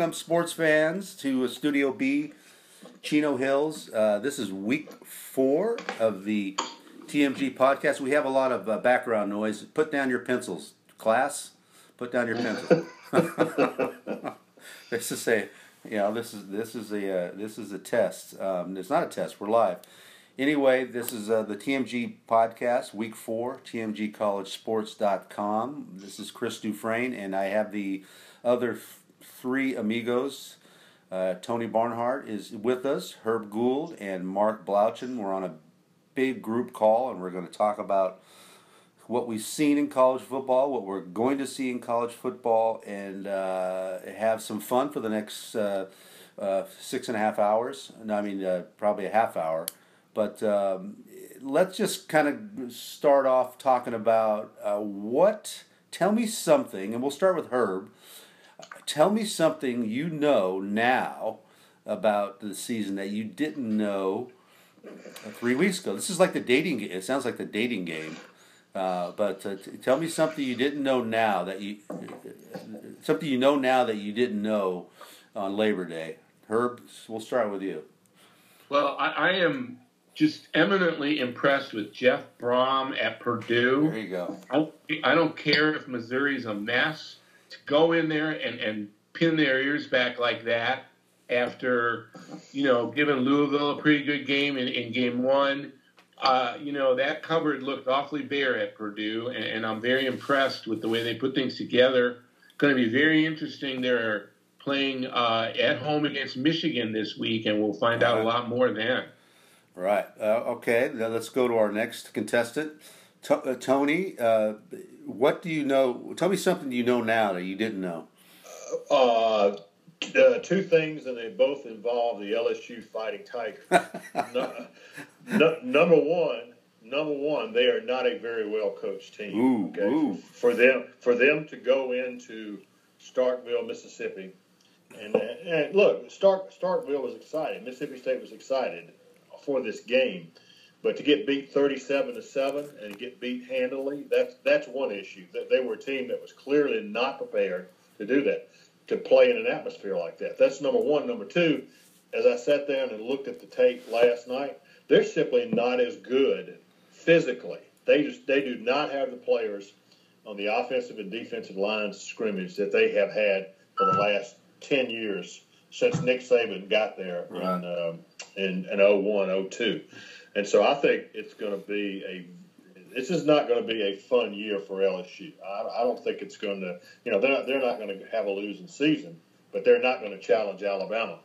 Welcome, sports fans, to Studio B, Chino Hills. Uh, this is week four of the TMG podcast. We have a lot of uh, background noise. Put down your pencils, class. Put down your pencils. Let's just say, you know, this is this is a uh, this is a test. Um, it's not a test. We're live. Anyway, this is uh, the TMG podcast, week four, TMGCollegeSports.com. This is Chris Dufresne, and I have the other three amigos. Uh, Tony Barnhart is with us, Herb Gould, and Mark Blaudschun. We're on a big group call, and we're going to talk about what we've seen in college football, what we're going to see in college football, and uh, have some fun for the next uh, uh, six and a half hours. No, I mean, uh, probably a half hour. But um, let's just kind of start off talking about uh, what. Tell me something, and we'll start with Herb. Tell me something you know now about the season that you didn't know three weeks ago. This is like the dating game. It sounds like the dating game. Uh, but uh, t- tell me something you didn't know now that you something you know now that you didn't know on Labor Day. Herb, we'll start with you. Well, I, I am just eminently impressed with Jeff Brohm at Purdue. There you go. I, I don't care if Missouri's a mess. To go in there and, and pin their ears back like that after, you know, giving Louisville a pretty good game in, in game one. Uh, you know, that cupboard looked awfully bare at Purdue, and, and I'm very impressed with the way they put things together. Going to be very interesting. They're playing uh, at home against Michigan this week, and we'll find out a lot more then. Right. Uh, okay. Now let's go to our next contestant, T- uh, Tony. What do you know? Tell me something you know now that you didn't know. Uh, uh, two things, and they both involve the LSU Fighting Tigers. no, no, number one, number one, they are not a very well coached team. Ooh, okay? ooh. For them, for them to go into Starkville, Mississippi, and, and look, Stark Starkville was excited. Mississippi State was excited for this game, but to get beat thirty-seven to seven and get beat handily, that's that's one issue. That they were a team that was clearly not prepared to do that, to play in an atmosphere like that. That's number one. Number two, as I sat down and looked at the tape last night, they're simply not as good physically. They just they do not have the players on the offensive and defensive lines scrimmage that they have had for the last ten years since Nick Saban got there Right. in um, in, in 01, 02. And so I think it's going to be a this is not going to be a fun year for LSU. I, I don't think it's going to, you know, they're not, they're not going to have a losing season, but they're not going to challenge Alabama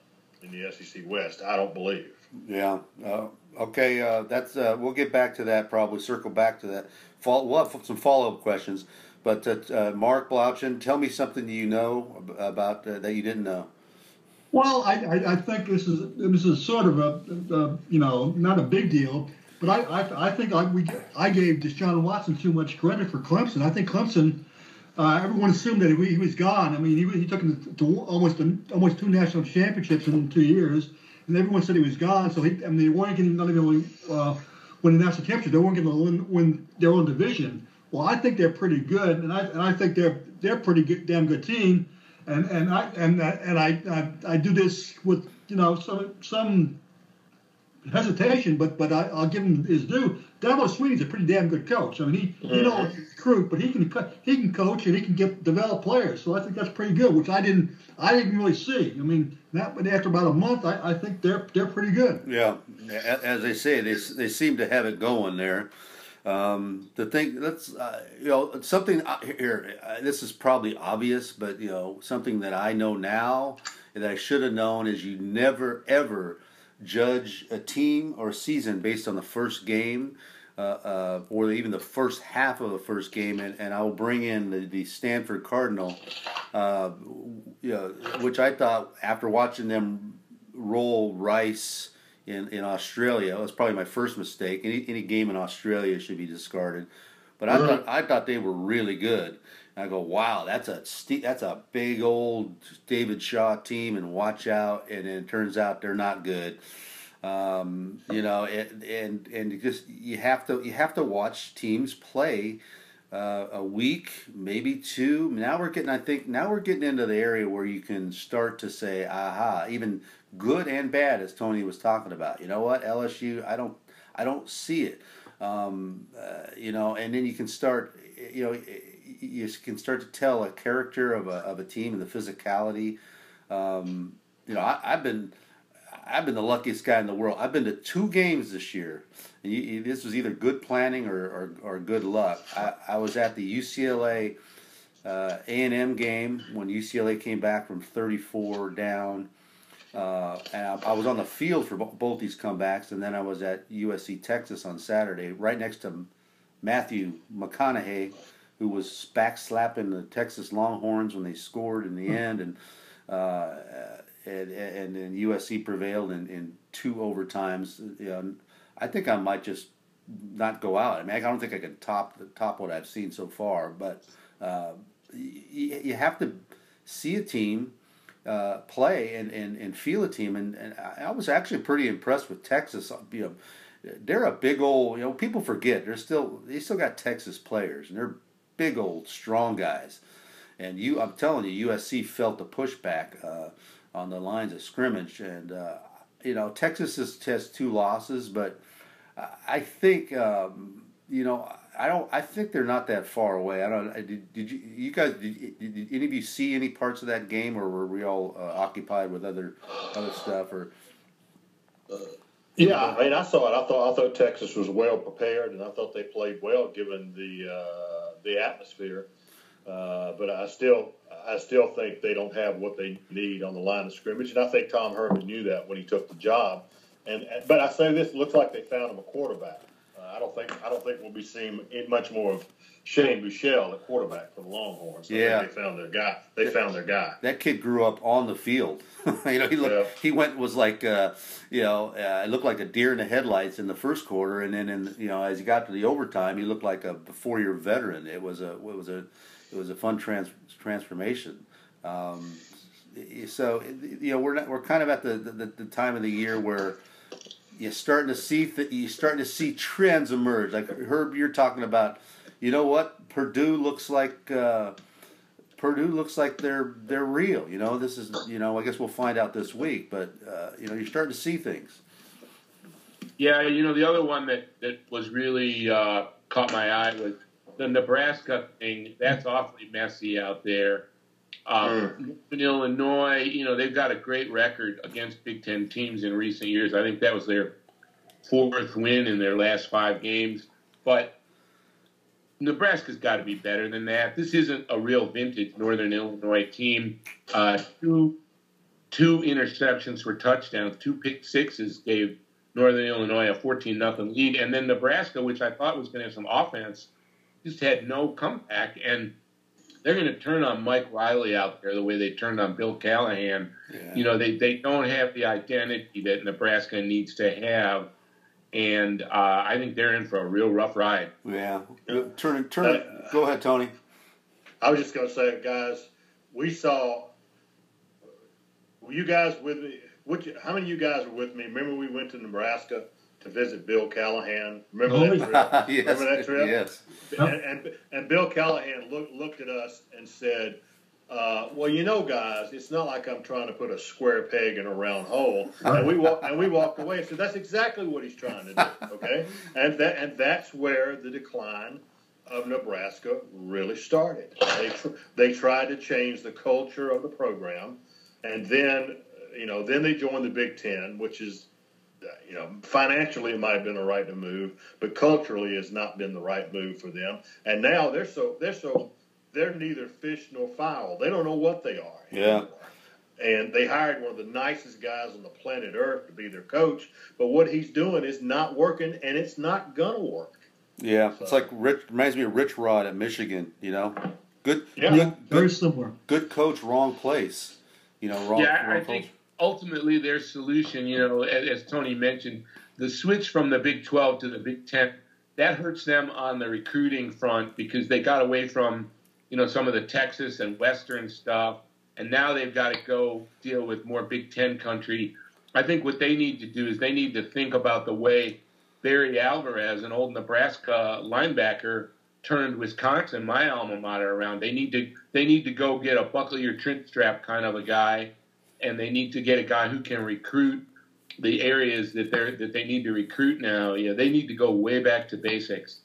in the SEC West. I don't believe. Yeah. Uh, okay. Uh, that's. Uh, we'll get back to that. Probably circle back to that. Fall, we'll have some follow up questions. But uh, uh, Mark Blaudschun, tell me something you know about uh, that you didn't know. Well, I, I, I think this is this is sort of a, a you know not a big deal, but I I, I think I we I gave Deshaun Watson too much credit for Clemson. I think Clemson. Uh, everyone assumed that he, he was gone. I mean, he, he took him to almost almost two national championships in two years, and everyone said he was gone. So he, I mean, they weren't going to win, uh, win the national championship. They weren't going to win, win their own division. Well, I think they're pretty good, and I and I think they're they're pretty good, damn good team and and I and uh, and I, I I do this with you know some some hesitation, but but I, I'll give him his due. Dabo Swinney's a pretty damn good coach. I mean, he he knows recruit, but he can he can coach and he can get develop players. So I think that's pretty good, which I didn't I didn't really see. I mean, that but after about a month, I, I think they're they're pretty good. Yeah, as they say, they they seem to have it going there. Um, the thing that's uh, you know something uh, here. Uh, this is probably obvious, but you know something that I know now that I should have known is you never ever judge a team or a season based on the first game. Uh, or even the first half of the first game, and, and I'll bring in the, the Stanford Cardinal, uh, you know, which I thought after watching them roll Rice in, in Australia. It was probably my first mistake. Any, any game in Australia should be discarded. But I thought I thought they were really good. And I go, wow, that's a that's a big old David Shaw team, and watch out. And then it turns out they're not good. Um, you know, and and and just you have to you have to watch teams play uh, a week, maybe two. Now we're getting, I think, now we're getting into the area where you can start to say, aha, even good and bad, as Tony was talking about. You know what, LSU, I don't, I don't see it. Um, uh, you know, and then you can start, you know, you can start to tell a character of a of a team and the physicality. Um, you know, I, I've been. I've been the luckiest guy in the world. I've been to two games this year, you, this was either good planning or, or, or good luck. I, I, was at the UCLA uh, A&M game when UCLA came back from 34 down, uh, and I, I, was on the field for both these comebacks, and then I was at USC Texas on Saturday, right next to Matthew McConaughey, who was back slapping the Texas Longhorns when they scored in the hmm. end, and. Uh, and, and, and USC prevailed in, in two overtimes. You know, I think I might just not go out. I mean, I don't think I can top top what I've seen so far, but uh, you, you have to see a team uh, play and, and, and feel a team. And, and I was actually pretty impressed with Texas. You know, they're a big old. You know, people forget they're still they still got Texas players, and they're big old strong guys. And you, I'm telling you, USC felt the pushback. Uh, on the lines of scrimmage. And uh, you know, Texas has, has two losses, but I think um, you know. I don't. I think they're not that far away. I don't. Did, did you? You guys? Did, did, any of you see any parts of that game, or were we all uh, occupied with other other stuff? Or yeah, I mean, I saw it. I thought I thought Texas was well prepared, and I thought they played well given the uh, the atmosphere. Uh, but I still I still think they don't have what they need on the line of scrimmage, and I think Tom Herman knew that when he took the job. And but I say this looks like they found him a quarterback. Uh, I don't think I don't think we'll be seeing much more of Shane Buechele, the quarterback for the Longhorns. Yeah, they found their guy. They found their guy. That kid grew up on the field. you know, he looked, yeah. he went was like, uh, you know, uh, it looked like a deer in the headlights in the first quarter, and then in you know as he got to the overtime, he looked like a four year veteran. It was a it was a it was a fun trans- transformation. Um, so you know we're not, we're kind of at the, the, the time of the year where you're starting to see th- you're starting to see trends emerge. Like Herb, you're talking about. You know what? Purdue looks like. Uh, Purdue looks like they're they're real. You know, this is you know I guess we'll find out this week, but uh, you know you're starting to see things. Yeah, you know the other one that that was really uh, caught my eye was the Nebraska thing, that's awfully messy out there. Um, In Illinois, you know, they've got a great record against Big Ten teams in recent years. I think that was their fourth win in their last five games. But Nebraska's got to be better than that. This isn't a real vintage Northern Illinois team. Uh, two two interceptions for touchdowns, two pick sixes gave Northern Illinois a 14 nothing lead, and then Nebraska, which I thought was going to have some offense, just had no comeback. And they're going to turn on Mike Riley out there the way they turned on Bill Callahan. Yeah. You know, they, they don't have the identity that Nebraska needs to have. And uh, I think they're in for a real rough ride. Yeah. Turn, turn. Uh, go ahead, Tony. I was just going to say, guys, we saw. Were you guys with me? Which, how many of you guys were with me? Remember we went to Nebraska to visit Bill Callahan. Remember that trip? yes. Remember that trip? Yes. And, and, and Bill Callahan looked looked at us and said, uh, "Well, you know, guys, it's not like I'm trying to put a square peg in a round hole." And we walked and we walked away. So that's exactly what he's trying to do. Okay, and that and that's where the decline of Nebraska really started. They tr- they tried to change the culture of the program, and then you know then they joined the Big Ten, which is you know, financially it might have been the right to move, but culturally it's not been the right move for them. And now they're so they're so they're neither fish nor fowl. They don't know what they are. Yeah. Anymore. And they hired one of the nicest guys on the planet Earth to be their coach, but what he's doing is not working, and it's not gonna work. Yeah, so. it's like Rich reminds me of Rich Rod at Michigan. You know, good, yeah, good, very similar. Good coach, wrong place. You know, wrong. Yeah, wrong I think ultimately their solution, you know, as, as Tony mentioned, the switch from the Big 12 to the Big 10, that hurts them on the recruiting front because they got away from, you know, some of the Texas and Western stuff, and now they've got to go deal with more Big 10 country. I think what they need to do is they need to think about the way Barry Alvarez, an old Nebraska linebacker, turned Wisconsin, my alma mater, around. They need to they need to go get a buckle your chin strap kind of a guy, and they need to get a guy who can recruit the areas that they that they need to recruit now. Yeah, they need to go way back to basics.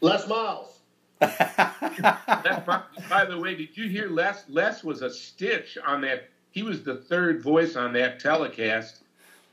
Les Miles. by, by the way, did you hear Les? Les was a stitch on that. He was the third voice on that telecast,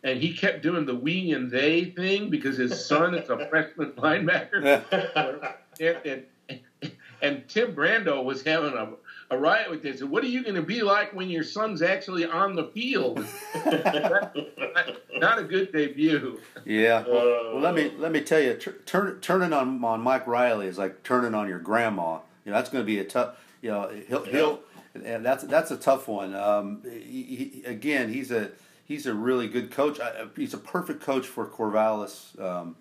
and he kept doing the we and they thing because his son is a freshman linebacker. and, and, and Tim Brando was having a a riot with this. What are you going to be like when your son's actually on the field? not, not, a good debut. Yeah. Well, well, let me let me tell you, turn, turning on on Mike Riley is like turning on your grandma. You know, that's going to be a tough. You know, he'll yeah. he'll. And that's that's a tough one. Um, he, he, again, he's a he's a really good coach. He's a perfect coach for Corvallis, um,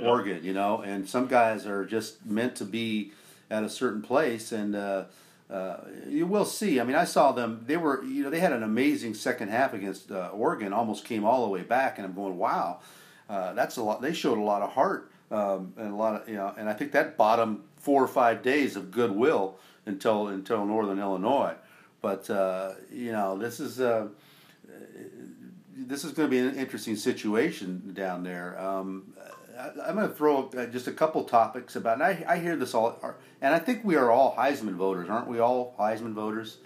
Oregon. You know, and some guys are just meant to be at a certain place, and uh, uh, you will see. I mean, I saw them. They were, you know, they had an amazing second half against uh, Oregon. Almost came all the way back, and I'm going, wow, uh, that's a lot. They showed a lot of heart um, and a lot of, you know, and I think that bottom four or five days of goodwill until until Northern Illinois. But uh, you know, this is uh, this is going to be an interesting situation down there. Um, I'm going to throw uh, just a couple topics about, and I, I hear this all, and I think we are all Heisman voters, aren't we? All Heisman voters.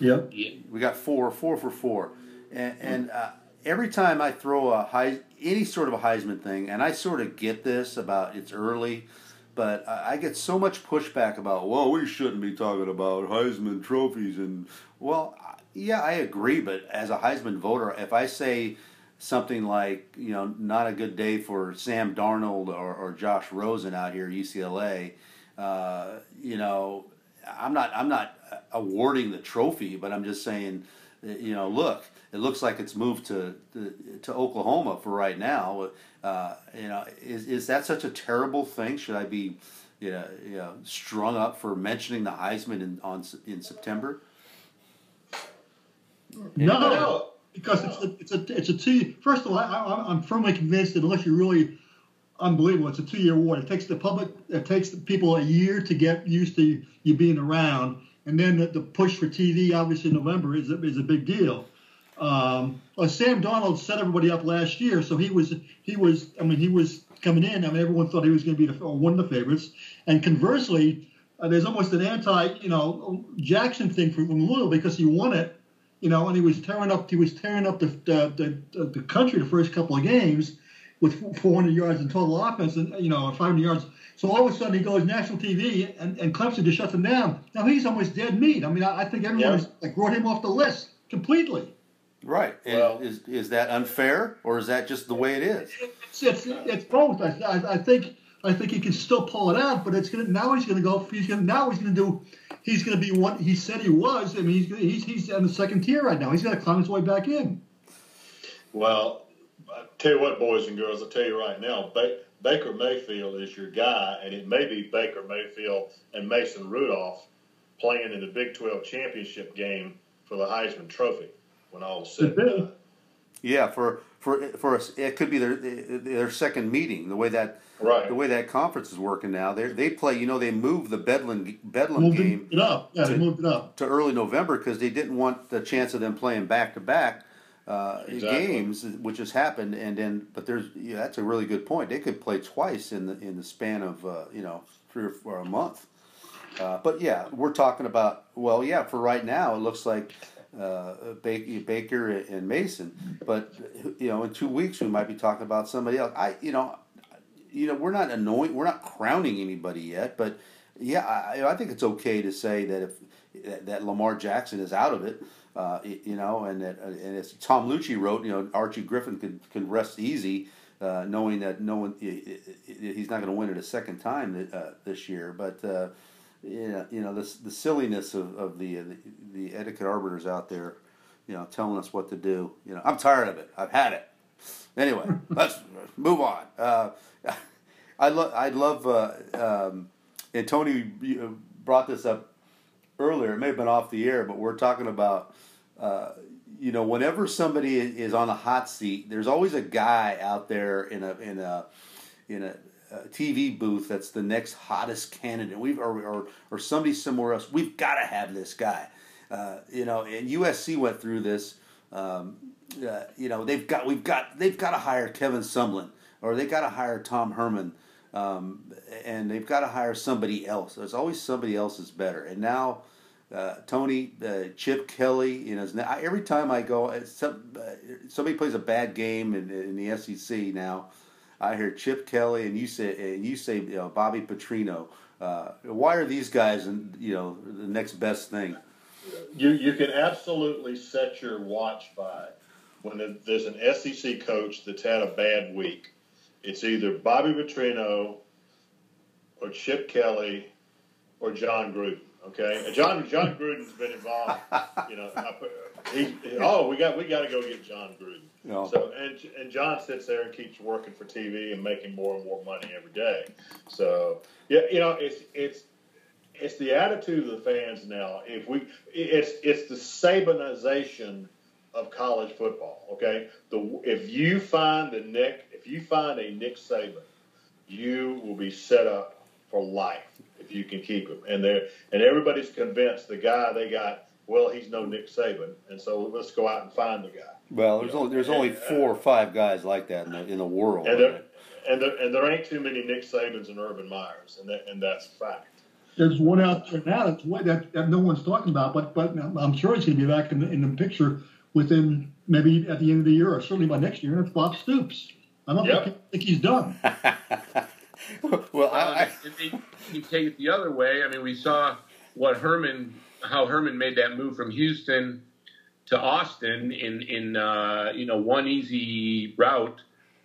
Yep. Yeah. We got four, four for four, and, and uh, every time I throw a high, any sort of a Heisman thing, and I sort of get this about it's early, but I get so much pushback about, well, we shouldn't be talking about Heisman trophies, and well, yeah, I agree, but as a Heisman voter, if I say something like you know not a good day for Sam Darnold or, or Josh Rosen out here at UCLA. Uh, you know, I'm not I'm not awarding the trophy, but I'm just saying, you know, look, it looks like it's moved to to, to Oklahoma for right now. Uh, you know, is is that such a terrible thing? Should I be, you know, you know strung up for mentioning the Heisman in on in September? No because it's a it's a it's a two. First of all, I, am firmly convinced that unless you're really unbelievable, it's a two year war. It takes the public, it takes the people a year to get used to you being around, and then the, the push for TV, obviously in November, is a, is a big deal. Um, well, Sam Darnold set everybody up last year, so he was he was I mean he was coming in. I mean everyone thought he was going to be the, one of the favorites, and conversely, uh, there's almost an anti you know Jackson thing from Louisville because he won it you know, and he was tearing up he was tearing up the the, the, the country the first couple of games with 400 yards in total offense and you know 500 yards. So all of a sudden he goes national TV and, and Clemson just shuts him down. Now he's almost dead meat. I mean, I, I think everyone yeah. like wrote him off the list completely. Right. And well, is is that unfair or is that just the way it is? It's it's, it's both. I, I, I think I think he can still pull it out, but it's gonna now he's gonna go. He's gonna now he's gonna do. He's gonna be what he said he was. I mean, he's he's he's on the second tier right now. He's gonna climb his way back in. Well, I tell you what, boys and girls, I'll tell you right now, ba- Baker Mayfield is your guy, and it may be Baker Mayfield and Mason Rudolph playing in the Big 12 championship game for the Heisman Trophy when all is said and done. Yeah, for for for us, it could be their their second meeting. The way that right. the way that conference is working now, they they play. You know, they moved the Bedlam Bedlam moved game it up. Yeah, to, they moved it up to early November because they didn't want the chance of them playing back to back games, which has happened. And then, but there's yeah, that's a really good point. They could play twice in the in the span of uh, you know three or four a month. Uh, but yeah, we're talking about well, yeah. For right now, it looks like uh, Baker and Mason. But you know, in two weeks we might be talking about somebody else. I, you know, you know, we're not annoying, we're not crowning anybody yet. But yeah, I, I think it's okay to say that if that Lamar Jackson is out of it. Uh, you know, and that, and as Tom Luicci wrote, you know, Archie Griffin can can rest easy, uh, knowing that no one he's not going to win it a second time uh, this year. But uh, you know, you know the the silliness of, of the, the, the etiquette arbiters out there, you know, telling us what to do. You know, I'm tired of it. I've had it. Anyway, let's move on. Uh, I love I love uh, um, and Tony brought this up earlier. It may have been off the air, but we're talking about. Uh, you know, whenever somebody is on a hot seat, there's always a guy out there in a in a in a TV booth that's the next hottest candidate. We've or or, or somebody somewhere else. We've got to have this guy. Uh, you know, and USC went through this. Um, uh, you know, they've got we've got they've got to hire Kevin Sumlin or they got to hire Tom Herman, um, and they've got to hire somebody else. There's always somebody else is better. And now. Uh, Tony, uh, Chip Kelly, you know, every time I go, uh, some, uh, somebody plays a bad game in, in the SEC now. I hear Chip Kelly and you say and you say you know, Bobby Petrino. Uh, why are these guys, you know, the next best thing? You you can absolutely set your watch by when there's an SEC coach that's had a bad week. It's either Bobby Petrino or Chip Kelly or Jon Gruden. Okay, John Jon Gruden's been involved. You know, he, oh, we got we got to go get Jon Gruden. No. So and and John sits there and keeps working for TV and making more and more money every day. So yeah, you know, it's it's it's the attitude of the fans now. If we, it's it's the Sabanization of college football. Okay, the if you find the Nick, if you find a Nick Saban, you will be set up for life if you can keep him. And they and everybody's convinced the guy they got. Well, he's no Nick Saban, and so let's go out and find the guy. Well, there's only there's only uh, four or five guys like that in the in the world. And there, and there, and there ain't too many Nick Sabans and Urban Meyers, and that, and that's a fact. There's one out there now that's that, that no one's talking about, but but I'm sure he's going to be back in the, in the picture within maybe at the end of the year or certainly by next year. And it's Bob Stoops. I don't yep. think, think he's done. well, I, I... you take it the other way. I mean, we saw what Herman, how Herman made that move from Houston to Austin in in uh, you know one easy route.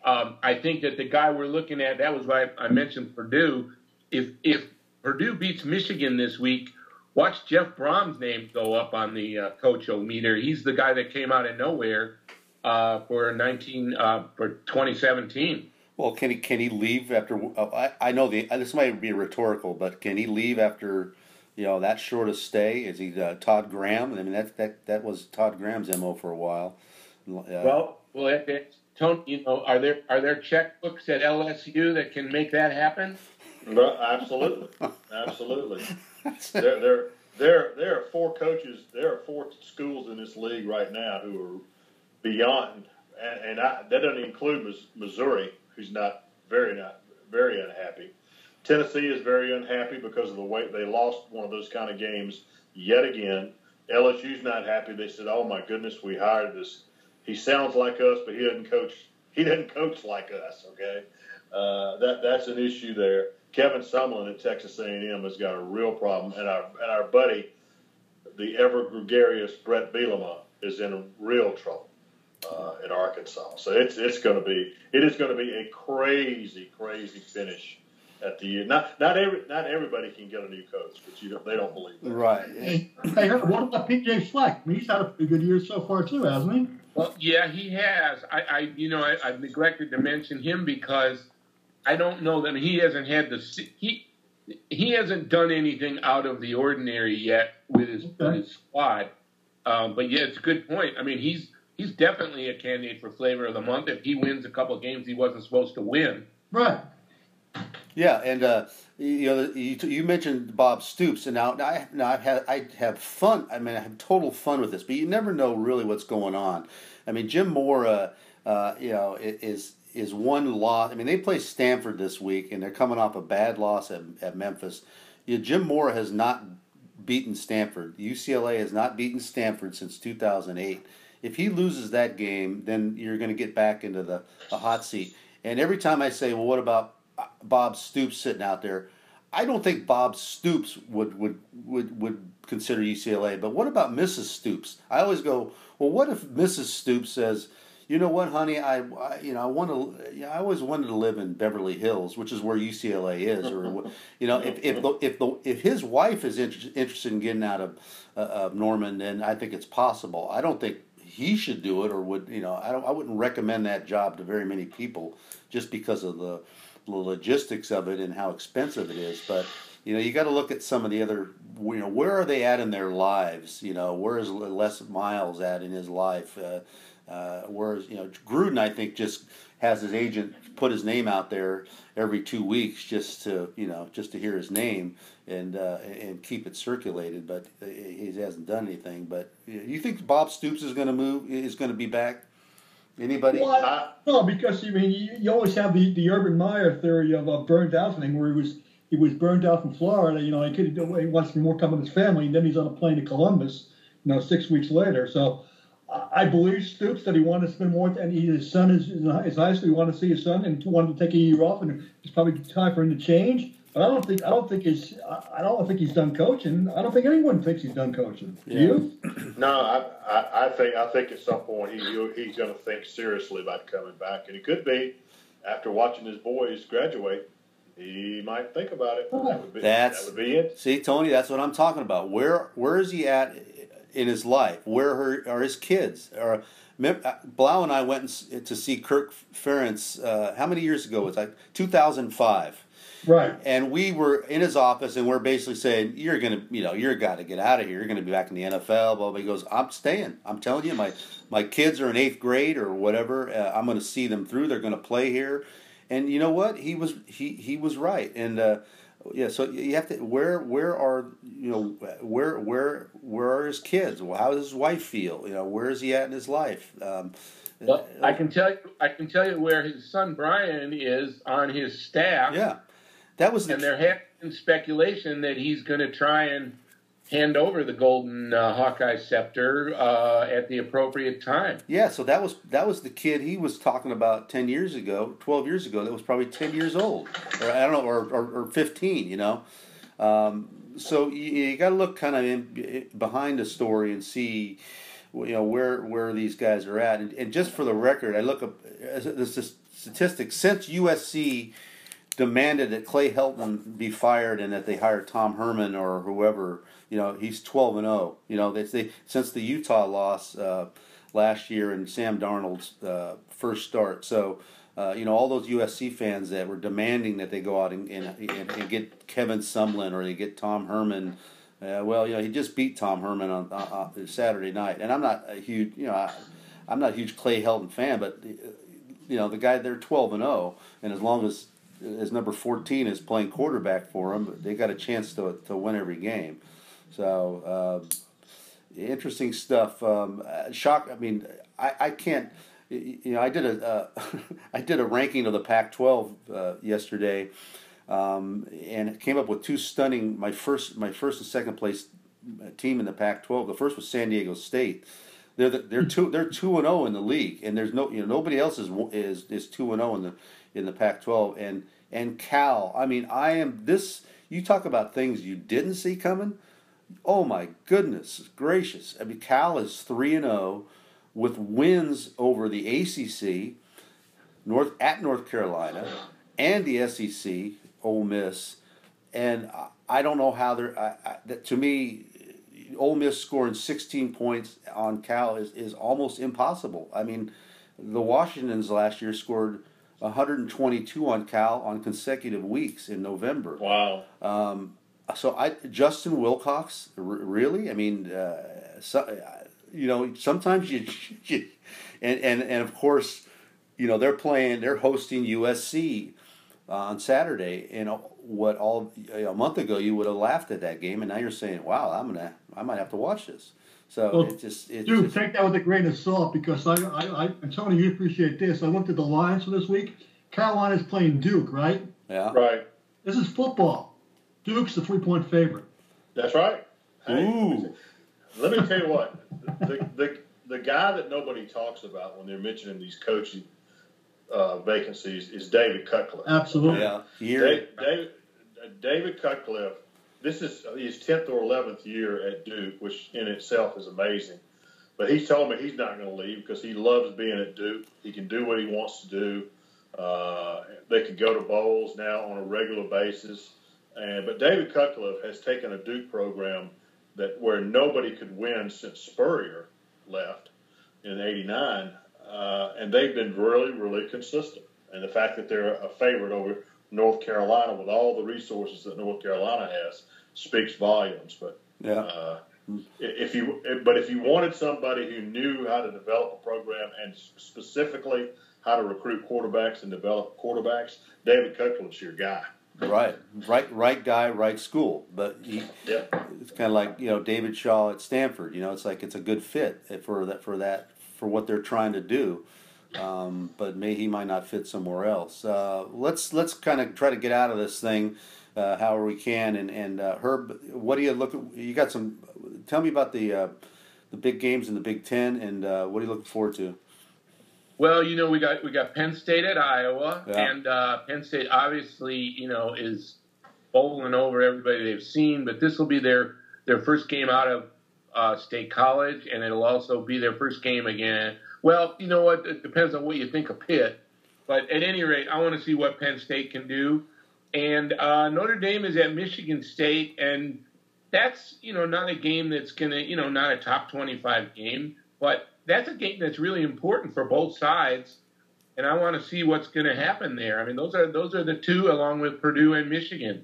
Um, I think that the guy we're looking at, that was why I mentioned Purdue. If if Purdue beats Michigan this week, watch Jeff Brohm's name go up on the uh, coach o meter. He's the guy that came out of nowhere uh, for 19 uh, for 2017. Well, can he can he leave after? Uh, I I know the this might be rhetorical, but can he leave after? You know that short a stay is he uh, Todd Graham? I mean that that that was Todd Graham's mo for a while. Uh, well, well, it, it, Tony, you know, are there are there checkbooks at LSU that can make that happen? absolutely, absolutely. there, there, there, there are four coaches. There are four schools in this league right now who are beyond, and, and I, that doesn't include Missouri who's not very not very unhappy. Tennessee is very unhappy because of the way they lost one of those kind of games yet again. LSU's not happy. They said, "Oh my goodness, we hired this. He sounds like us, but he doesn't coach. He doesn't coach like us." Okay, uh, that that's an issue there. Kevin Sumlin at Texas A&M has got a real problem, and our and our buddy, the ever gregarious Bret Bielema, is in real trouble uh, in Arkansas. So it's it's going to be it is going to be a crazy crazy finish at the year. Not not every not everybody can get a new coach, but you don't, they don't believe that. Right. Hey, hey, what about PJ Fleck? I mean, he's had a pretty good year so far too, hasn't he? Well, yeah, he has. I, I you know, I, I've neglected to mention him because I don't know that he hasn't had the he he hasn't done anything out of the ordinary yet with his, okay. with his squad. Um, but yeah, it's a good point. I mean, he's he's definitely a candidate for flavor of the month if he wins a couple of games he wasn't supposed to win. Right. Yeah, and uh, you know you, you, mentioned Bob Stoops, and now, now I now I've had I have fun. I mean, I have total fun with this, but you never know really what's going on. I mean, Jim Mora, uh, you know, is is one loss. I mean, they play Stanford this week, and they're coming off a bad loss at, at Memphis. You know, Jim Mora has not beaten Stanford. UCLA has not beaten Stanford since 2008 if he loses that game, then you're going to get back into the, the hot seat. And every time I say, well, what about Bob Stoops sitting out there? I don't think Bob Stoops would, would, would, would consider UCLA, but what about Mrs. Stoops? I always go, well, what if Mrs. Stoops says, you know what, honey, I, I you know I want to, you know, I always wanted to live in Beverly Hills, which is where UCLA is, or you know, if if the, if the if his wife is inter- interested in getting out of uh, of Norman, then I think it's possible. I don't think he should do it or would you know I don't I wouldn't recommend that job to very many people just because of the, the logistics of it and how expensive it is. But you know you got to look at some of the other you know where are they at in their lives? You know where is Les Miles at in his life? Uh, Uh, whereas you know Gruden, I think just has his agent put his name out there every two weeks just to you know just to hear his name and uh, and keep it circulated. But he hasn't done anything. But you think Bob Stoops is going to move? Is going to be back? Anybody? Well, I, no, because I mean you, you, always have the, the Urban Meyer theory of a burned out thing, where he was he was burned out from Florida. You know, he could he wants more time with his family, and then he's on a plane to Columbus. You know, six weeks later. So I believe Stoops that he wanted to spend more, time and he, his son is is high school. He wanted to see his son, and wanted to take a year off, and it's probably time for him to change. But I don't think I don't think he's I don't think he's done coaching. I don't think anyone thinks he's done coaching. Do yeah. you? No, I, I, I think I think at some point he he's going to think seriously about coming back, and it could be after watching his boys graduate. He might think about it. That would be, that's, that would be it. See, Tony, that's what I'm talking about. Where where is he at in his life? Where are, are his kids? Or uh, Blau and I went to see Kirk Ferentz. Uh, how many years ago? Was that? 2005. Right. And we were in his office, and we're basically saying, "You're gonna, you know, you're got to get out of here. You're gonna be back in the NFL." Blah, blah. He goes, "I'm staying. I'm telling you, my my kids are in eighth grade or whatever. Uh, I'm gonna see them through. They're gonna play here." And you know what? He was he he was right. And uh, yeah, so you have to where where are you know where where where are his kids? Well, how does his wife feel? You know, where is he at in his life? Um, well, I can tell you I can tell you where his son Brian is on his staff. Yeah, that was the and there has been speculation that he's going to try and hand over the golden uh, Hawkeye scepter uh, at the appropriate time. Yeah, so that was that was the kid he was talking about ten years ago, twelve years ago. That was probably ten years old, or I don't know, or or, or fifteen. You know, um, so you, you got to look kind of in, behind the story and see. You know where where these guys are at, and, and just for the record, I look up the statistics since USC demanded that Clay Helton be fired and that they hire Tom Herman or whoever you know he's 12 and 0 you know they, they since the Utah loss uh, last year and Sam Darnold's uh, first start. So uh, you know all those USC fans that were demanding that they go out and, and, and get Kevin Sumlin or they get Tom Herman uh, well you know he just beat Tom Herman on, on Saturday night. And I'm not a huge you know I, I'm not a huge Clay Helton fan but you know the guy they're 12 and 0 and as long as as number 14 is playing quarterback for them they got a chance to, to win every game so uh, interesting stuff. Um, shock. I mean, I, I can't. You know, I did a uh, I did a ranking of the Pac-12 uh, yesterday, um, and it came up with two stunning. My first my first and second place team in the Pac-12. The first was San Diego State. They're the, they're two they're two and zero oh in the league, and there's no you know nobody else is is is two and zero oh in the in the Pac-12. And and Cal. I mean, I am this. You talk about things you didn't see coming oh my goodness gracious. I mean, Cal is 3 and 0 with wins over the ACC, North at North Carolina, and the SEC, Ole Miss. And I don't know how they're. I, I, that, to me, Ole Miss scoring 16 points on Cal is, is almost impossible. I mean, the Washingtons last year scored 122 on Cal on consecutive weeks in November. Wow. Um, so I Justin Wilcox r- really I mean uh, so, you know sometimes you, you, and and and of course you know they're playing they're hosting USC uh, on Saturday and what all a month ago you would have laughed at that game and now you're saying wow I'm gonna I might have to watch this so well, it just it dude just, take that with a grain of salt because I I, I and Tony you appreciate this I looked at the lines for this week Carolina's playing Duke right yeah right this is football Duke's the three point favorite. That's right. Hey, Ooh. Let me tell you what the, the the guy that nobody talks about when they're mentioning these coaching uh, vacancies is David Cutcliffe. Absolutely. Yeah. David, David, David Cutcliffe. This is his tenth or eleventh year at Duke, which in itself is amazing. But he's told me he's not going to leave because he loves being at Duke. He can do what he wants to do. Uh, they can go to bowls now on a regular basis. And but David Cutcliffe has taken a Duke program that where nobody could win since Spurrier left in '89, uh, and they've been really, really consistent. And the fact that they're a favorite over North Carolina with all the resources that North Carolina has speaks volumes. But yeah. Uh, If you, but if you wanted somebody who knew how to develop a program and specifically how to recruit quarterbacks and develop quarterbacks, David Cutcliffe's your guy. Right, right, right guy, right school. But he, yeah. it's kind of like you know David Shaw at Stanford. You know, it's like it's a good fit for that for that for what they're trying to do. Um, but may he might not fit somewhere else. Uh, let's let's kind of try to get out of this thing, uh, however we can. And and uh, Herb, what do you look? You got some? Tell me about the uh, the big games in the Big Ten, and uh, what are you looking forward to? Well, you know, we got we got Penn State at Iowa, Yeah. and uh, Penn State obviously, you know, is bowling over everybody they've seen. But this will be their their first game out of uh, State College, and it'll also be their first game again. Well, you know what? It depends on what you think of Pitt. But at any rate, I want to see what Penn State can do. And uh, Notre Dame is at Michigan State, and that's you know not a game that's gonna you know not a top twenty five game, but that's a game that's really important for both sides, and I want to see what's going to happen there. I mean, those are those are the two, along with Purdue and Michigan.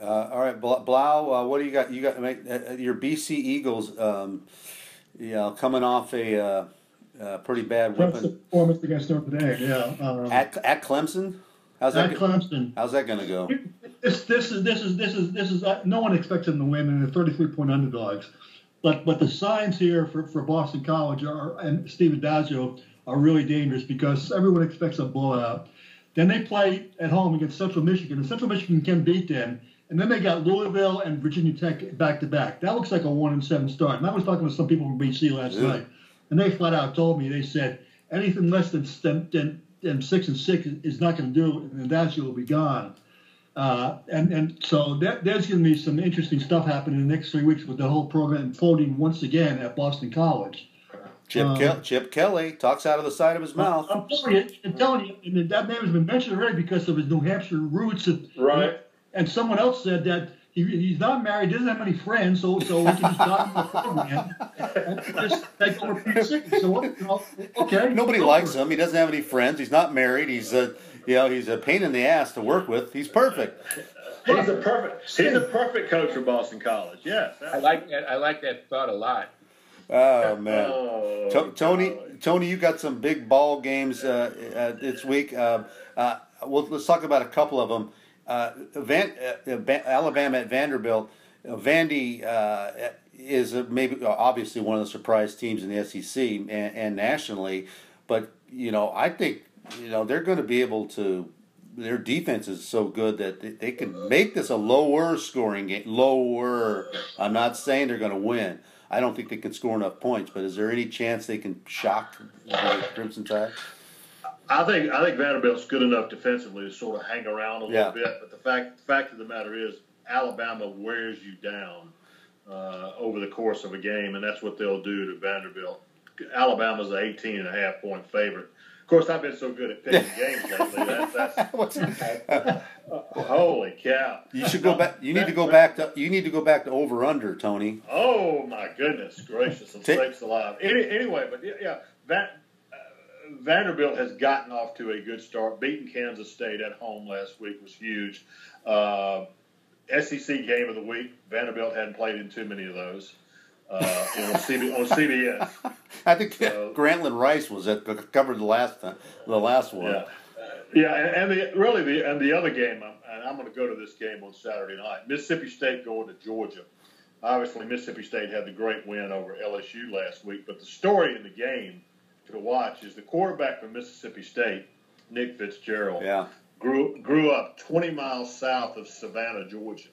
Uh, all right, Blau. Uh, what do you got? You got uh, your BC Eagles. Um, you know, coming off a uh, pretty bad That's the whipping performance against Notre Dame. Yeah. Um, at at Clemson. How's that? at go- Clemson. How's that going to go? This this is this is this is this is uh, no one expects them to win, and they're 33 point underdogs. But but the signs here for, for Boston College are and Steve Addazio are really dangerous because everyone expects a blowout. Then they play at home against Central Michigan, and Central Michigan can beat them. And then they got Louisville and Virginia Tech back to back. That looks like a one and seven start. And I was talking with some people from BC last Yeah. night, and they flat out told me they said anything less than than, than, than six and six is not going to do, it, and Addazio will be gone. Uh, and and so that, there's going to be some interesting stuff happening in the next three weeks with the whole program folding once again at Boston College. Chip Um, Kel- Chip Kelly talks out of the side of his mouth. I'm telling you, I'm telling you, and that name has been mentioned already because of his New Hampshire roots. And, Right. And someone else said that he, he's not married, doesn't have any friends, so so we can just talk him the program and just take over Pete Six. So what- you know, okay. Nobody likes him. He doesn't have any friends. He's not married. He's a you know he's a pain in the ass to work with. He's perfect. He's a perfect. He's a perfect coach for Boston College. Yes. I like that. I like that thought a lot. Oh man. Oh, To- Tony, golly. Tony, you got some big ball games uh, uh, this week. Uh, uh, well, let's talk about a couple of them. Uh, Van, uh, Alabama at Vanderbilt. Uh, Vandy uh, is maybe uh, obviously one of the surprise teams in the SEC and, and nationally, but you know I think you know they're going to be able to. Their defense is so good that they, they can make this a lower scoring game. Lower. I'm not saying they're going to win. I don't think they can score enough points, but is there any chance they can shock the Crimson Tide? I think I think Vanderbilt's good enough defensively to sort of hang around a little Yeah. bit. But the fact the fact of the matter is, Alabama wears you down uh, over the course of a game, and that's what they'll do to Vanderbilt. Alabama's an 18 and a half point favorite. Of course, I've been so good at picking games lately. That's, that's What's- holy cow! you should go back. You need to go back to. You need to go back to over under, Tony. Oh my goodness gracious Ta- sakes alive! Any, anyway, but yeah, uh, Vanderbilt has gotten off to a good start. Beating Kansas State at home last week was huge. Uh, SEC game of the week. Vanderbilt hadn't played in too many of those. Uh, on, CB, on CBS. I think So- Grantland Rice was at covered the last time, the last one. Yeah, yeah, and, and the really the and the other game, and I'm going to go to this game on Saturday night. Mississippi State going to Georgia. Obviously, Mississippi State had the great win over LSU last week, but the story in the game to watch is the quarterback from Mississippi State, Nick Fitzgerald, Yeah. grew grew up 20 miles south of Savannah, Georgia.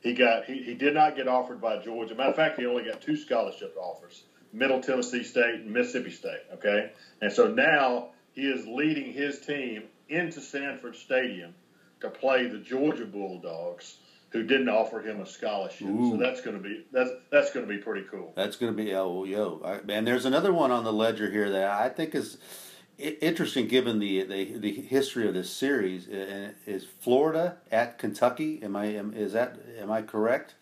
He got he, he did not get offered by Georgia. Matter of fact, he only got two scholarship offers: Middle Tennessee State and Mississippi State. Okay, and so now he is leading his team into Sanford Stadium to play the Georgia Bulldogs, who didn't offer him a scholarship. Ooh. So that's going to be that's that's going to be pretty cool. That's going to be oh yo. I, and there's another one on the ledger here that I think is interesting given the, the the history of this series. Is Florida at Kentucky? Am I am, is that am I correct?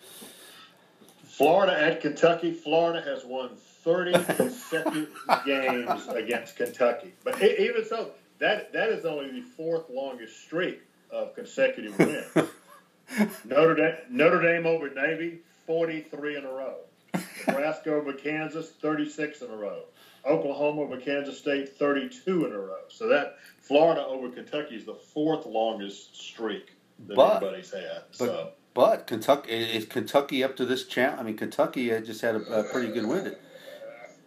Florida at Kentucky. Florida has won 30 consecutive games against Kentucky. But even so, that that is only the fourth longest streak of consecutive wins. Notre Dame, Notre Dame over Navy, 43 in a row. Nebraska over Kansas, 36 in a row. Oklahoma over Kansas State, 32 in a row. So that Florida over Kentucky is the fourth longest streak that But- anybody's had. but- so But Kentucky is Kentucky up to this challenge. I mean, Kentucky uh, just had a, a pretty good win.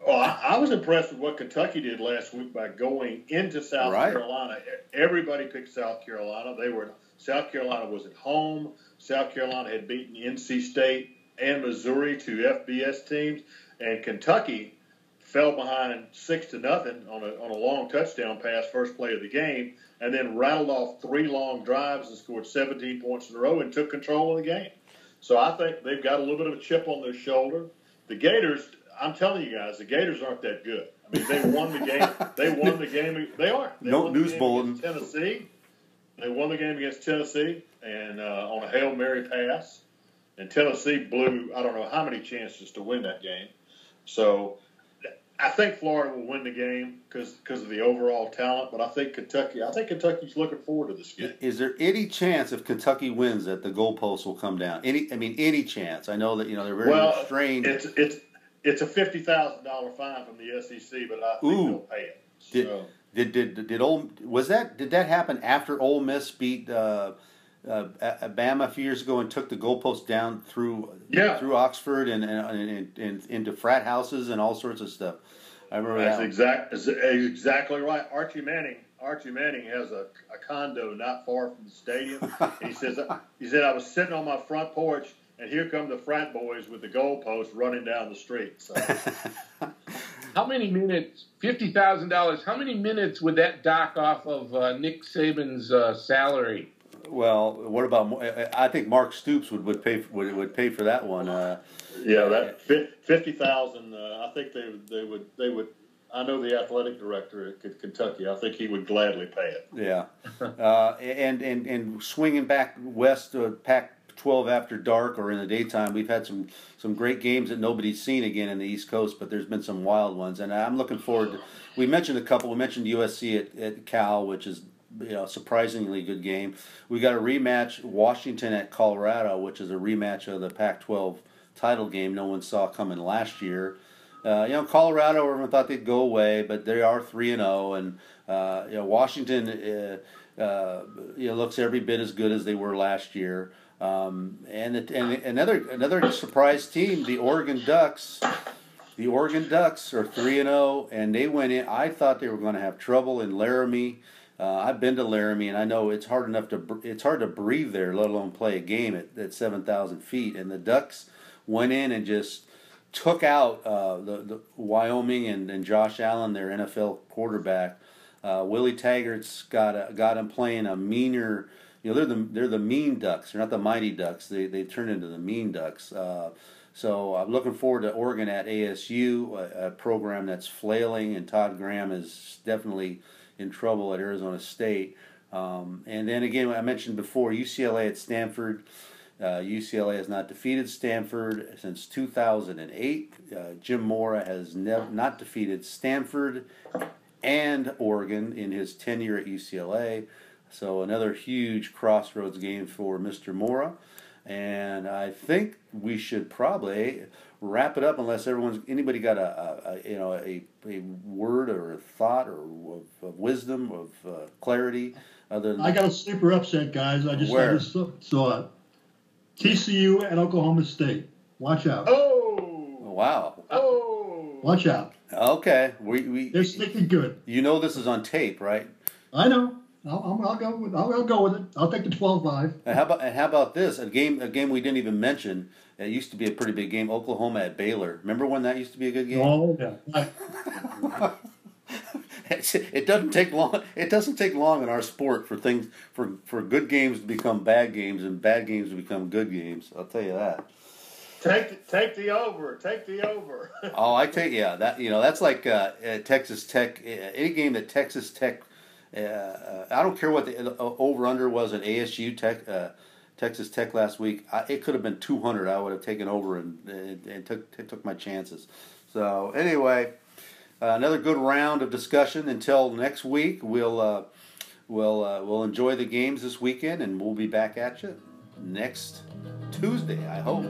Well, I, I was impressed with what Kentucky did last week by going into South Right. Carolina. Everybody picked South Carolina. They were South Carolina was at home. South Carolina had beaten NC State and Missouri, two FBS teams, and Kentucky fell behind six to nothing on a on a long touchdown pass first play of the game, and then rattled off three long drives and scored 17 points in a row and took control of the game. So I think they've got a little bit of a chip on their shoulder. The Gators, I'm telling you guys, the Gators aren't that good. I mean, they won the game. They won the game. They are. They No news bulletin. Tennessee. They won the game against Tennessee and uh, on a hail mary pass, and Tennessee blew I don't know how many chances to win that game. So I think Florida will win the game because of the overall talent. But I think Kentucky. I think Kentucky's looking forward to this game. Is there any chance if Kentucky wins that the goalposts will come down? Any, I mean, any chance? I know that you know they're very Well, restrained. It's it's it's a fifty thousand dollar fine from the SEC, but I think Ooh. they'll pay it. So, Did did did did Ole was that did that happen after Ole Miss beat uh, uh, Bama a few years ago and took the goalpost down through Yeah. through Oxford and and, and, and into frat houses and all sorts of stuff. I remember that's that. exact exactly right. Archie Manning. Archie Manning has a, a condo not far from the stadium. he says he said I was sitting on my front porch and here come the frat boys with the goalpost running down the street. So How many minutes? Fifty thousand dollars. How many minutes would that dock off of uh, Nick Saban's uh, salary? well, what about? I I think Mark Stoops would, would pay for, would, would pay for that one. Uh, yeah, that fifty thousand. Uh, I think they they would they would. I know the athletic director at Kentucky. I think he would gladly pay it. Yeah, uh, and and and swinging back west to Pac-12 after dark or in the daytime, we've had some some great games that nobody's seen again in the East Coast, but there's been some wild ones, and I'm looking forward. to We mentioned a couple. We mentioned USC at, at Cal, which is you know surprisingly good game. We got a rematch Washington at Colorado, which is a rematch of the Pac-12 title game. No one saw coming last year. Uh, you know, Colorado, everyone thought they'd go away, but they are three and zero, and uh, you know Washington, uh, uh, you know, looks every bit as good as they were last year. Um, and it, and another another surprise team, the Oregon Ducks. The Oregon Ducks are three and zero, and they went in. I thought they were going to have trouble in Laramie. Uh, I've been to Laramie, and I know it's hard enough to it's hard to breathe there, let alone play a game at, at seven thousand feet. And the Ducks went in and just took out uh, the, the Wyoming and, and Josh Allen, their NFL quarterback. Uh, Willie Taggart's got a, got him playing a meaner. Know, they're the they're the mean Ducks. They're not the mighty Ducks. They they turned into the mean Ducks. Uh, so I'm looking forward to Oregon at ASU, a, a program that's flailing, and Todd Graham is definitely in trouble at Arizona State. Um, and then again, I mentioned before UCLA at Stanford. Uh, UCLA has not defeated Stanford since 2008. Uh, Jim Mora has nev- not defeated Stanford and Oregon in his tenure at UCLA. So another huge crossroads game for Mr. Mora. And I think we should probably wrap it up unless everyone's anybody got a, a, a you know a, a word or a thought or of, of wisdom of uh, clarity other than I got a sleeper upset, guys. I just, Where? I just saw- saw it. TCU and Oklahoma State. Watch out. Oh, wow oh! Watch out. okay we, we They're we sneaky good. you know this is on tape right I know. I'll, I'll, I'll go with. I'll, I'll go with it. I'll take the 12-5. And how about and how about this? A game a game we didn't even mention. It used to be a pretty big game. Oklahoma at Baylor. Remember when that used to be a good game? Oh yeah. It doesn't take long. It doesn't take long in our sport for things for for good games to become bad games and bad games to become good games. I'll tell you that. Take take the over. Take the over. Oh, I take yeah. That you know that's like uh, uh, Texas Tech. Uh, any game that Texas Tech. Uh, I don't care what the uh, over under was at ASU Tech. Uh, Texas Tech last week. I, it could have been 200. I would have taken over and, and, and took took my chances. So anyway, uh, another good round of discussion. Until next week, we'll uh, we'll uh, we'll enjoy the games this weekend, and we'll be back at you next Tuesday. I hope.